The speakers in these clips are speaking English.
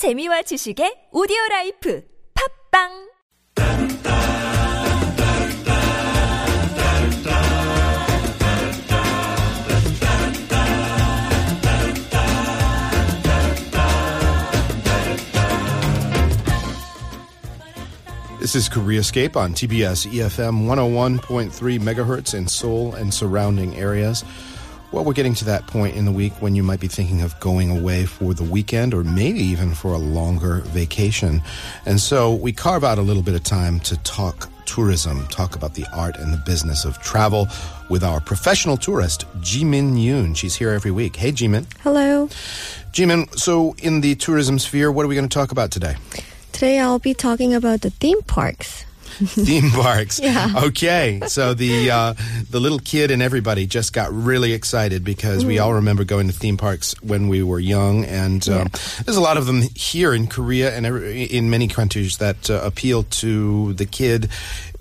재미와 지식의 오디오 라이프 팝빵 This is Koreascape on TBS EFM 101.3 megahertz in Seoul and surrounding areas. Well, we're getting to that point in the week when you might be thinking of going away for the weekend or maybe even for a longer vacation. And so we carve out a little bit of time to talk tourism, talk about the art and the business of travel with our professional tourist, Jimin Yoon. She's here every week. Hey, Jimin. Hello. Jimin, so in the tourism sphere, what are we going to talk about today? Today I'll be talking about the theme parks. theme parks. Yeah. Okay. So the uh, the little kid and everybody just got really excited because we all remember going to theme parks when we were young, and um, there's a lot of them here in Korea and in many countries that uh, appeal to the kid.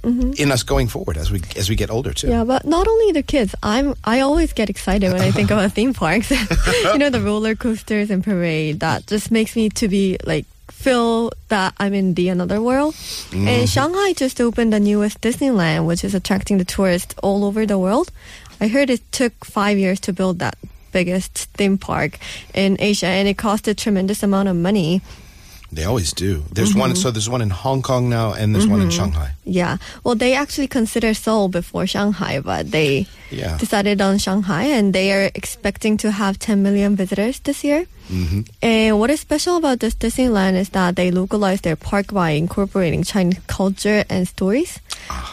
In us going forward as we as we get older too. Yeah, but not only the kids. I'm I always get excited when I think about theme parks. you know the roller coasters and parade. That just makes me to be like feel that I'm in the another world. And mm-hmm. Shanghai just opened the newest Disneyland, which is attracting the tourists all over the world. I heard it took five years to build that biggest theme park in Asia, and it cost a tremendous amount of money. They always do. There's one. Mm-hmm. So there's one in Hong Kong now, and there's one in mm-hmm. Shanghai. Yeah. Well, they actually considered Seoul before Shanghai, but they Yeah. decided on Shanghai and they are expecting to have 10 million visitors this year. Mm-hmm. And what is special about this Disneyland is that they localize their park by incorporating Chinese culture and stories.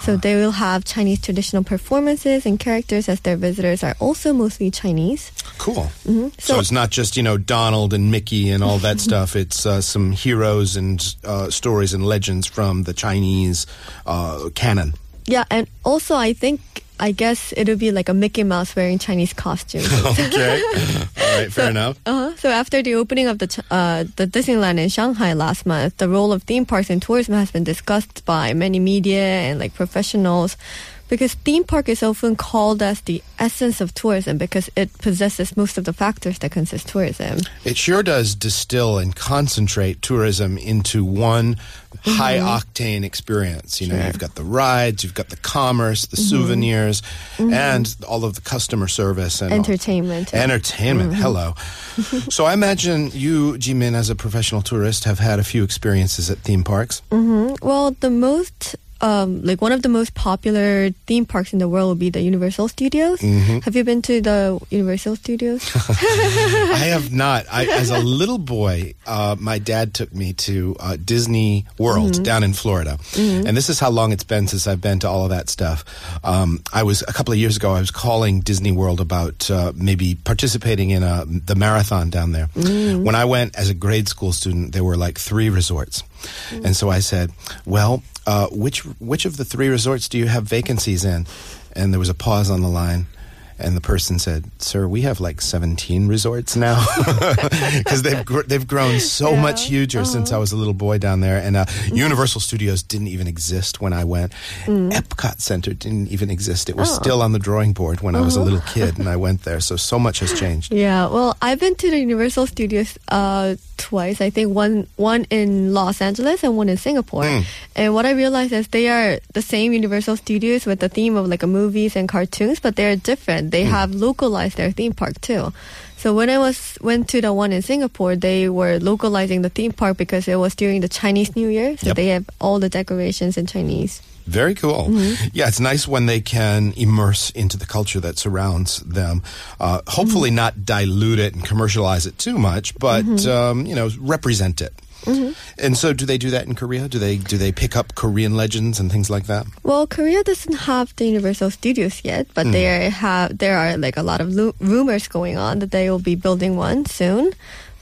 So they will have Chinese traditional performances and characters as their visitors are also mostly Chinese. Cool. So, Mm-hmm. So- it's not just you know Donald and Mickey and all that stuff. It's uh, some heroes and uh, stories and legends from the Chinese uh, canon. Yeah, and also I think I guess it'll be like a Mickey Mouse wearing Chinese costumes. Okay. all right. Fair enough. Uh-huh. So after the opening of the uh, the Disneyland in Shanghai last month, the role of theme parks in tourism has been discussed by many media and like professionals. Because theme park is often called as the essence of tourism because it possesses most of the factors that consist tourism. It sure does distill and concentrate tourism into one high octane experience. You know, Mm-hmm. Sure. you've got the rides, you've got the commerce, the souvenirs, and all of the customer service and all- Mm-hmm. Entertainment. Mm-hmm. Entertainment. Hello. so I imagine you, Jimin, as a professional tourist, have had a few experiences at theme parks. Mm-hmm. Well, the most um, like one of the most popular theme parks in the world would be the Universal Studios. Mm-hmm. Have you been to the Universal Studios? I have not. I, as a little boy, uh, my dad took me to uh, Disney World down in Florida, and this is how long it's been since I've been to all of that stuff. Um, I was a couple of years ago. I was calling Disney World about uh, maybe participating in a, the marathon down there. When I went as a grade school student, there were like three resorts, and so I said, "Well, uh, which which of the three resorts do you have vacancies in?" And there was a pause on the line. And the person said, "Sir, we have like 17 resorts now because they've gr- they've grown so Yeah. much huger since I was a little boy down there. And uh, Universal Studios didn't even exist when I went. Epcot Center didn't even exist. It was still on the drawing board when I was a little kid and I went there. So so much has changed. Yeah, well, I've been to the Universal Studios uh, twice. I think one one in Los Angeles and one in Singapore. And what I realized is they are the same Universal Studios with the theme of like a movies and cartoons, but they're different. They have localized their theme park too. So when I was went to the one in Singapore, they were localizing the theme park because it was during the Chinese New Year, so Yep. they have all the decorations in Chinese. Very cool. Yeah, it's nice when they can immerse into the culture that surrounds them. Uh, hopefully, not dilute it and commercialize it too much, but um, you know, represent it. Mm-hmm. And so, do they do that in Korea? Do they do they pick up Korean legends and things like that? Well, Korea doesn't have the Universal Studios yet, but mm. there have there are like a lot of lu- rumors going on that they will be building one soon.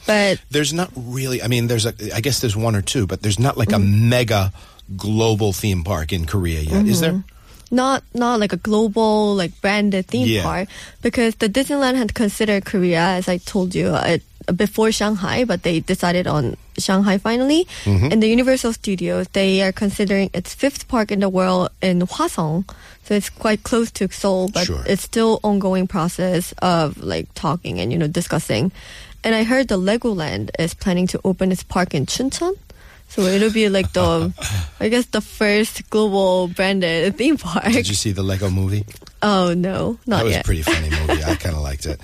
But There's not really. I mean, there's a. I guess there's one or two, but there's not like a mm-hmm. mega global theme park in Korea yet. Is there? Mm-hmm. not not like a global like branded theme Yeah. park because the Disneyland had considered Korea as I told you uh, before Shanghai, but they decided on Shanghai finally. Mm-hmm. And the Universal Studios they are considering its fifth park in the world in Hwaseong, so it's quite close to Seoul, but Sure. it's still ongoing process of like talking and you know discussing. And I heard the Legoland is planning to open its park in Chuncheon. So it'll be like the, I guess the first global branded theme park. Did you see the Lego movie? Oh no, not that was yet. a pretty funny movie. I kind of liked it.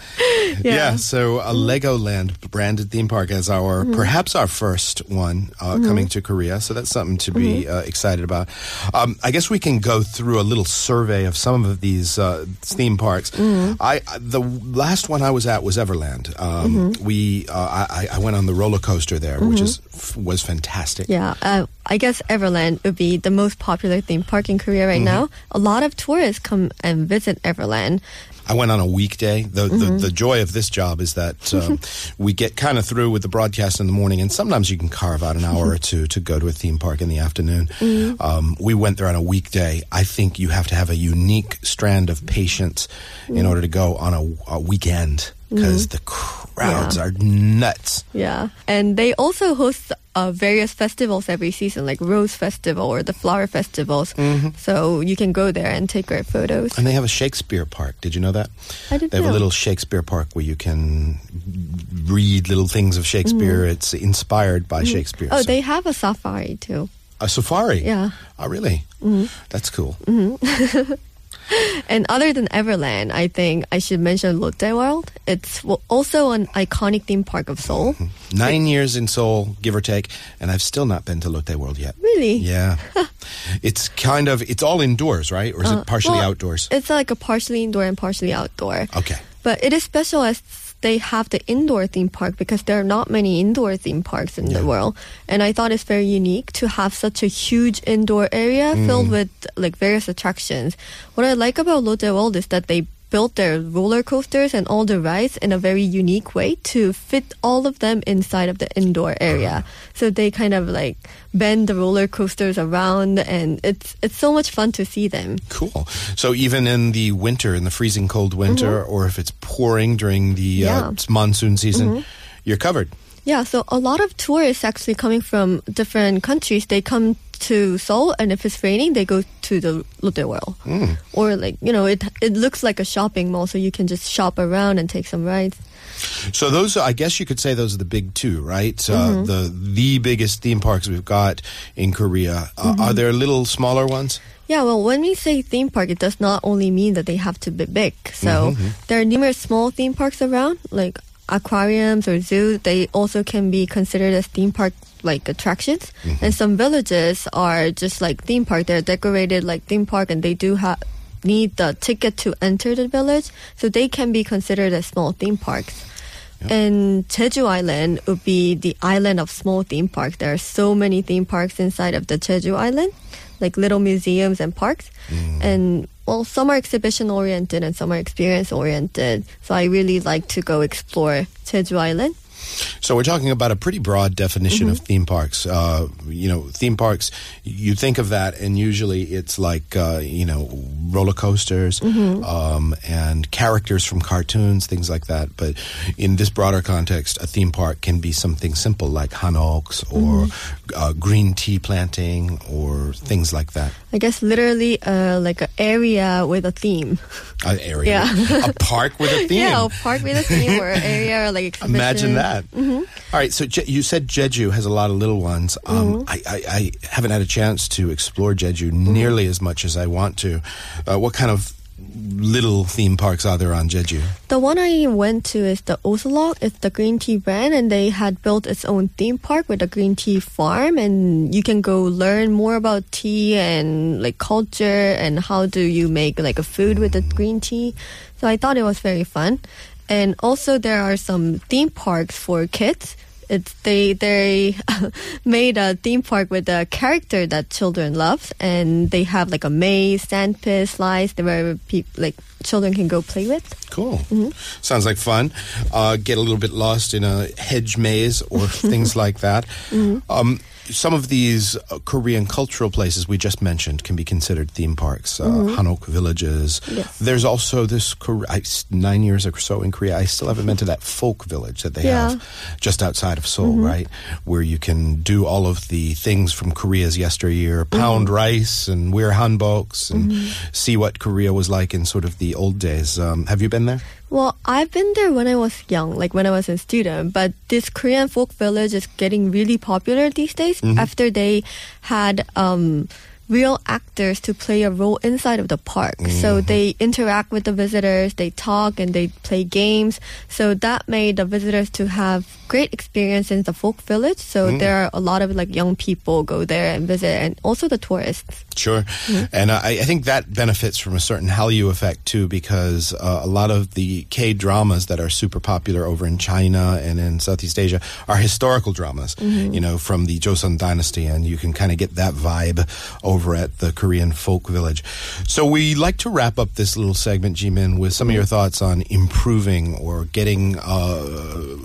Yeah. so a Legoland branded theme park as our Mm-hmm. perhaps our first one uh, coming to Korea. So that's something to be Mm-hmm. uh, excited about. Um, I guess we can go through a little survey of some of these uh, theme parks. Mm-hmm. I the last one I was at was Everland. Um, Mm-hmm. We uh, I, I went on the roller coaster there, which is was fantastic. Yeah, uh, I guess Everland would be the most popular theme park in Korea right now. A lot of tourists come and visit Everland. I went on a weekday. The, the, the joy of this job is that um, we get kind of through with the broadcast in the morning, and sometimes you can carve out an hour or two to go to a theme park in the afternoon. Um, we went there on a weekday. I think you have to have a unique strand of patience in order to go on a, a weekend because the crowds Yeah. are nuts. Yeah, and they also host uh, various festivals every season, like Rose Festival or the Flower Festivals. Mm-hmm. So you can go there and take great photos. And they have a Shakespeare park. Did you know that? I didn't They have know. a little Shakespeare park where you can read little things of Shakespeare. Mm. It's inspired by mm. Shakespeare. Oh, So- they have a safari too. A safari? Yeah. Oh, really? Mm-hmm. That's cool. Mm-hmm. And other than Everland, I think I should mention Lotte World. It's also an iconic theme park of Seoul. Nine years in Seoul, give or take, and I've still not been to Lotte World yet. Really? Yeah. it's kind of, it's all indoors, right? Or is it partially Uh, Well, outdoors? It's like a partially indoor and partially outdoor. Okay. But it is special as they have the indoor theme park because there are not many indoor theme parks in the world. And I thought it's very unique to have such a huge indoor area filled mm. with like various attractions. What I like about Lotte World is that they built their roller coasters and all the rides in a very unique way to fit all of them inside of the indoor area. So they kind of like bend the roller coasters around and it's it's so much fun to see them. Cool. So even in the winter, in the freezing cold winter, or if it's pouring during the uh, Mm-hmm. Monsoon season, you're covered. Yeah, so a lot of tourists actually coming from different countries, they come to Seoul, and if it's raining, they go to the Lotte World. Or like you know, it it looks like a shopping mall, so you can just shop around and take some rides. So those, I guess you could say those are the big two, right? Mm-hmm. Uh, the the biggest theme parks we've got in Korea. Uh, Mm-hmm. Are there little smaller ones? Yeah, well, when we say theme park, it does not only mean that they have to be big. So there are numerous small theme parks around, like aquariums or zoos. They also can be considered as theme park like attractions. Mm-hmm. And some villages are just like theme park. They're decorated like theme park, and they do have need the ticket to enter the village, so they can be considered as small theme parks. And Jeju Island would be the island of small theme parks. There are so many theme parks inside of the Jeju Island, like little museums and parks. Mm. And well, some are exhibition oriented and some are experience oriented. So I really like to go explore Jeju Island. So we're talking about a pretty broad definition Mm-hmm. of theme parks. Uh, you know, theme parks. You think of that, and usually it's like uh, you know roller coasters Mm-hmm. um, and characters from cartoons, things like that. But in this broader context, a theme park can be something simple like hanoks or Mm-hmm. uh, green tea planting or things like that. I guess literally uh, like an area with a theme. An area, Yeah. a park with a theme. Yeah, a park with a theme or an area or like. Imagine that. Mm-hmm. All right, so Je- you said Jeju has a lot of little ones. Um, Mm-hmm. I, I, I haven't had a chance to explore Jeju nearly as much as I want to. Uh, what kind of little theme parks are there on Jeju? The one I went to is the Osulloc. It's the green tea brand, and they had built its own theme park with a green tea farm, and you can go learn more about tea and like culture and how do you make like a food with the green tea. So I thought it was very fun, and also there are some theme parks for kids. It's they they made a theme park with a character that children love, and they have like a maze, sand pit, slides where people like children can go play with. Cool. Mm-hmm. Sounds like fun. Uh, get a little bit lost in a hedge maze or things like that. Mm-hmm. Um, some of these uh, Korean cultural places we just mentioned can be considered theme parks. Uh, Hanok villages. Mm-hmm. Yes. There's also this nine years or so in Korea. I still haven't been to that folk village that they Yeah. have just outside of Seoul, right? Where you can do all of the things from Korea's yesteryear, pound rice and wear hanboks and see what Korea was like in sort of the old days. Um, have you been there? Well, I've been there when I was young, like when I was a student, but this Korean folk village is getting really popular these days mm-hmm. after they had um, real actors to play a role inside of the park. So mm-hmm. they interact with the visitors, they talk and they play games. So that made the visitors to have great experience in the folk village. So mm-hmm. there are a lot of like young people go there and visit and also the tourists. Sure. And uh, I, I think that benefits from a certain Hallyu effect too, because uh, a lot of the K dramas that are super popular over in China and in Southeast Asia are historical dramas, you know, from the Joseon dynasty. And you can kind of get that vibe over at the Korean folk village. So we like to wrap up this little segment, Jimin, with some of your thoughts on improving or getting. Uh,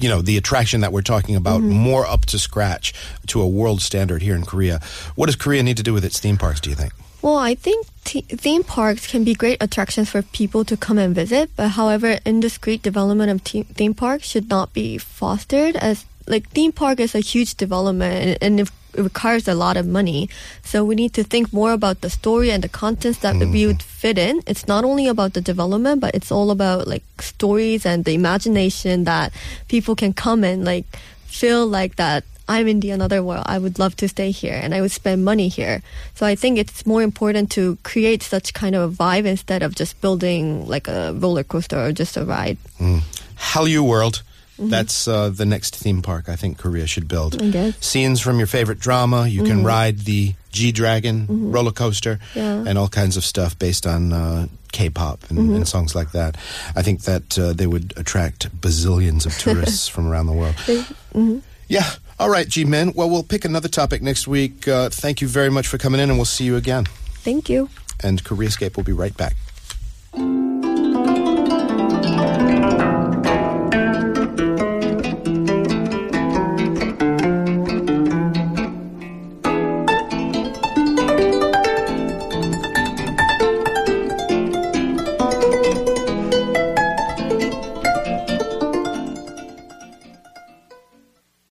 you know the attraction that we're talking about mm-hmm. more up to scratch to a world standard here in Korea. What does Korea need to do with its theme parks? Do you think? Well, I think t- theme parks can be great attractions for people to come and visit, but however, indiscreet development of te- theme parks should not be fostered as like theme park is a huge development and, and it, it requires a lot of money. So we need to think more about the story and the contents that we mm-hmm. would fit in. It's not only about the development, but it's all about like stories and the imagination that people can come and like feel like that I'm in the another world. I would love to stay here and I would spend money here. So I think it's more important to create such kind of a vibe instead of just building like a roller coaster or just a ride. Mm. Hallyu World. That's uh, the next theme park I think Korea should build. Scenes from your favorite drama. You can ride the G Dragon roller coaster Yeah. and all kinds of stuff based on uh, K-pop and, and songs like that. I think that uh, they would attract bazillions of tourists from around the world. Yeah. All right, Jimin. Well, we'll pick another topic next week. Uh, thank you very much for coming in, and we'll see you again. Thank you. And Koreascape will be right back.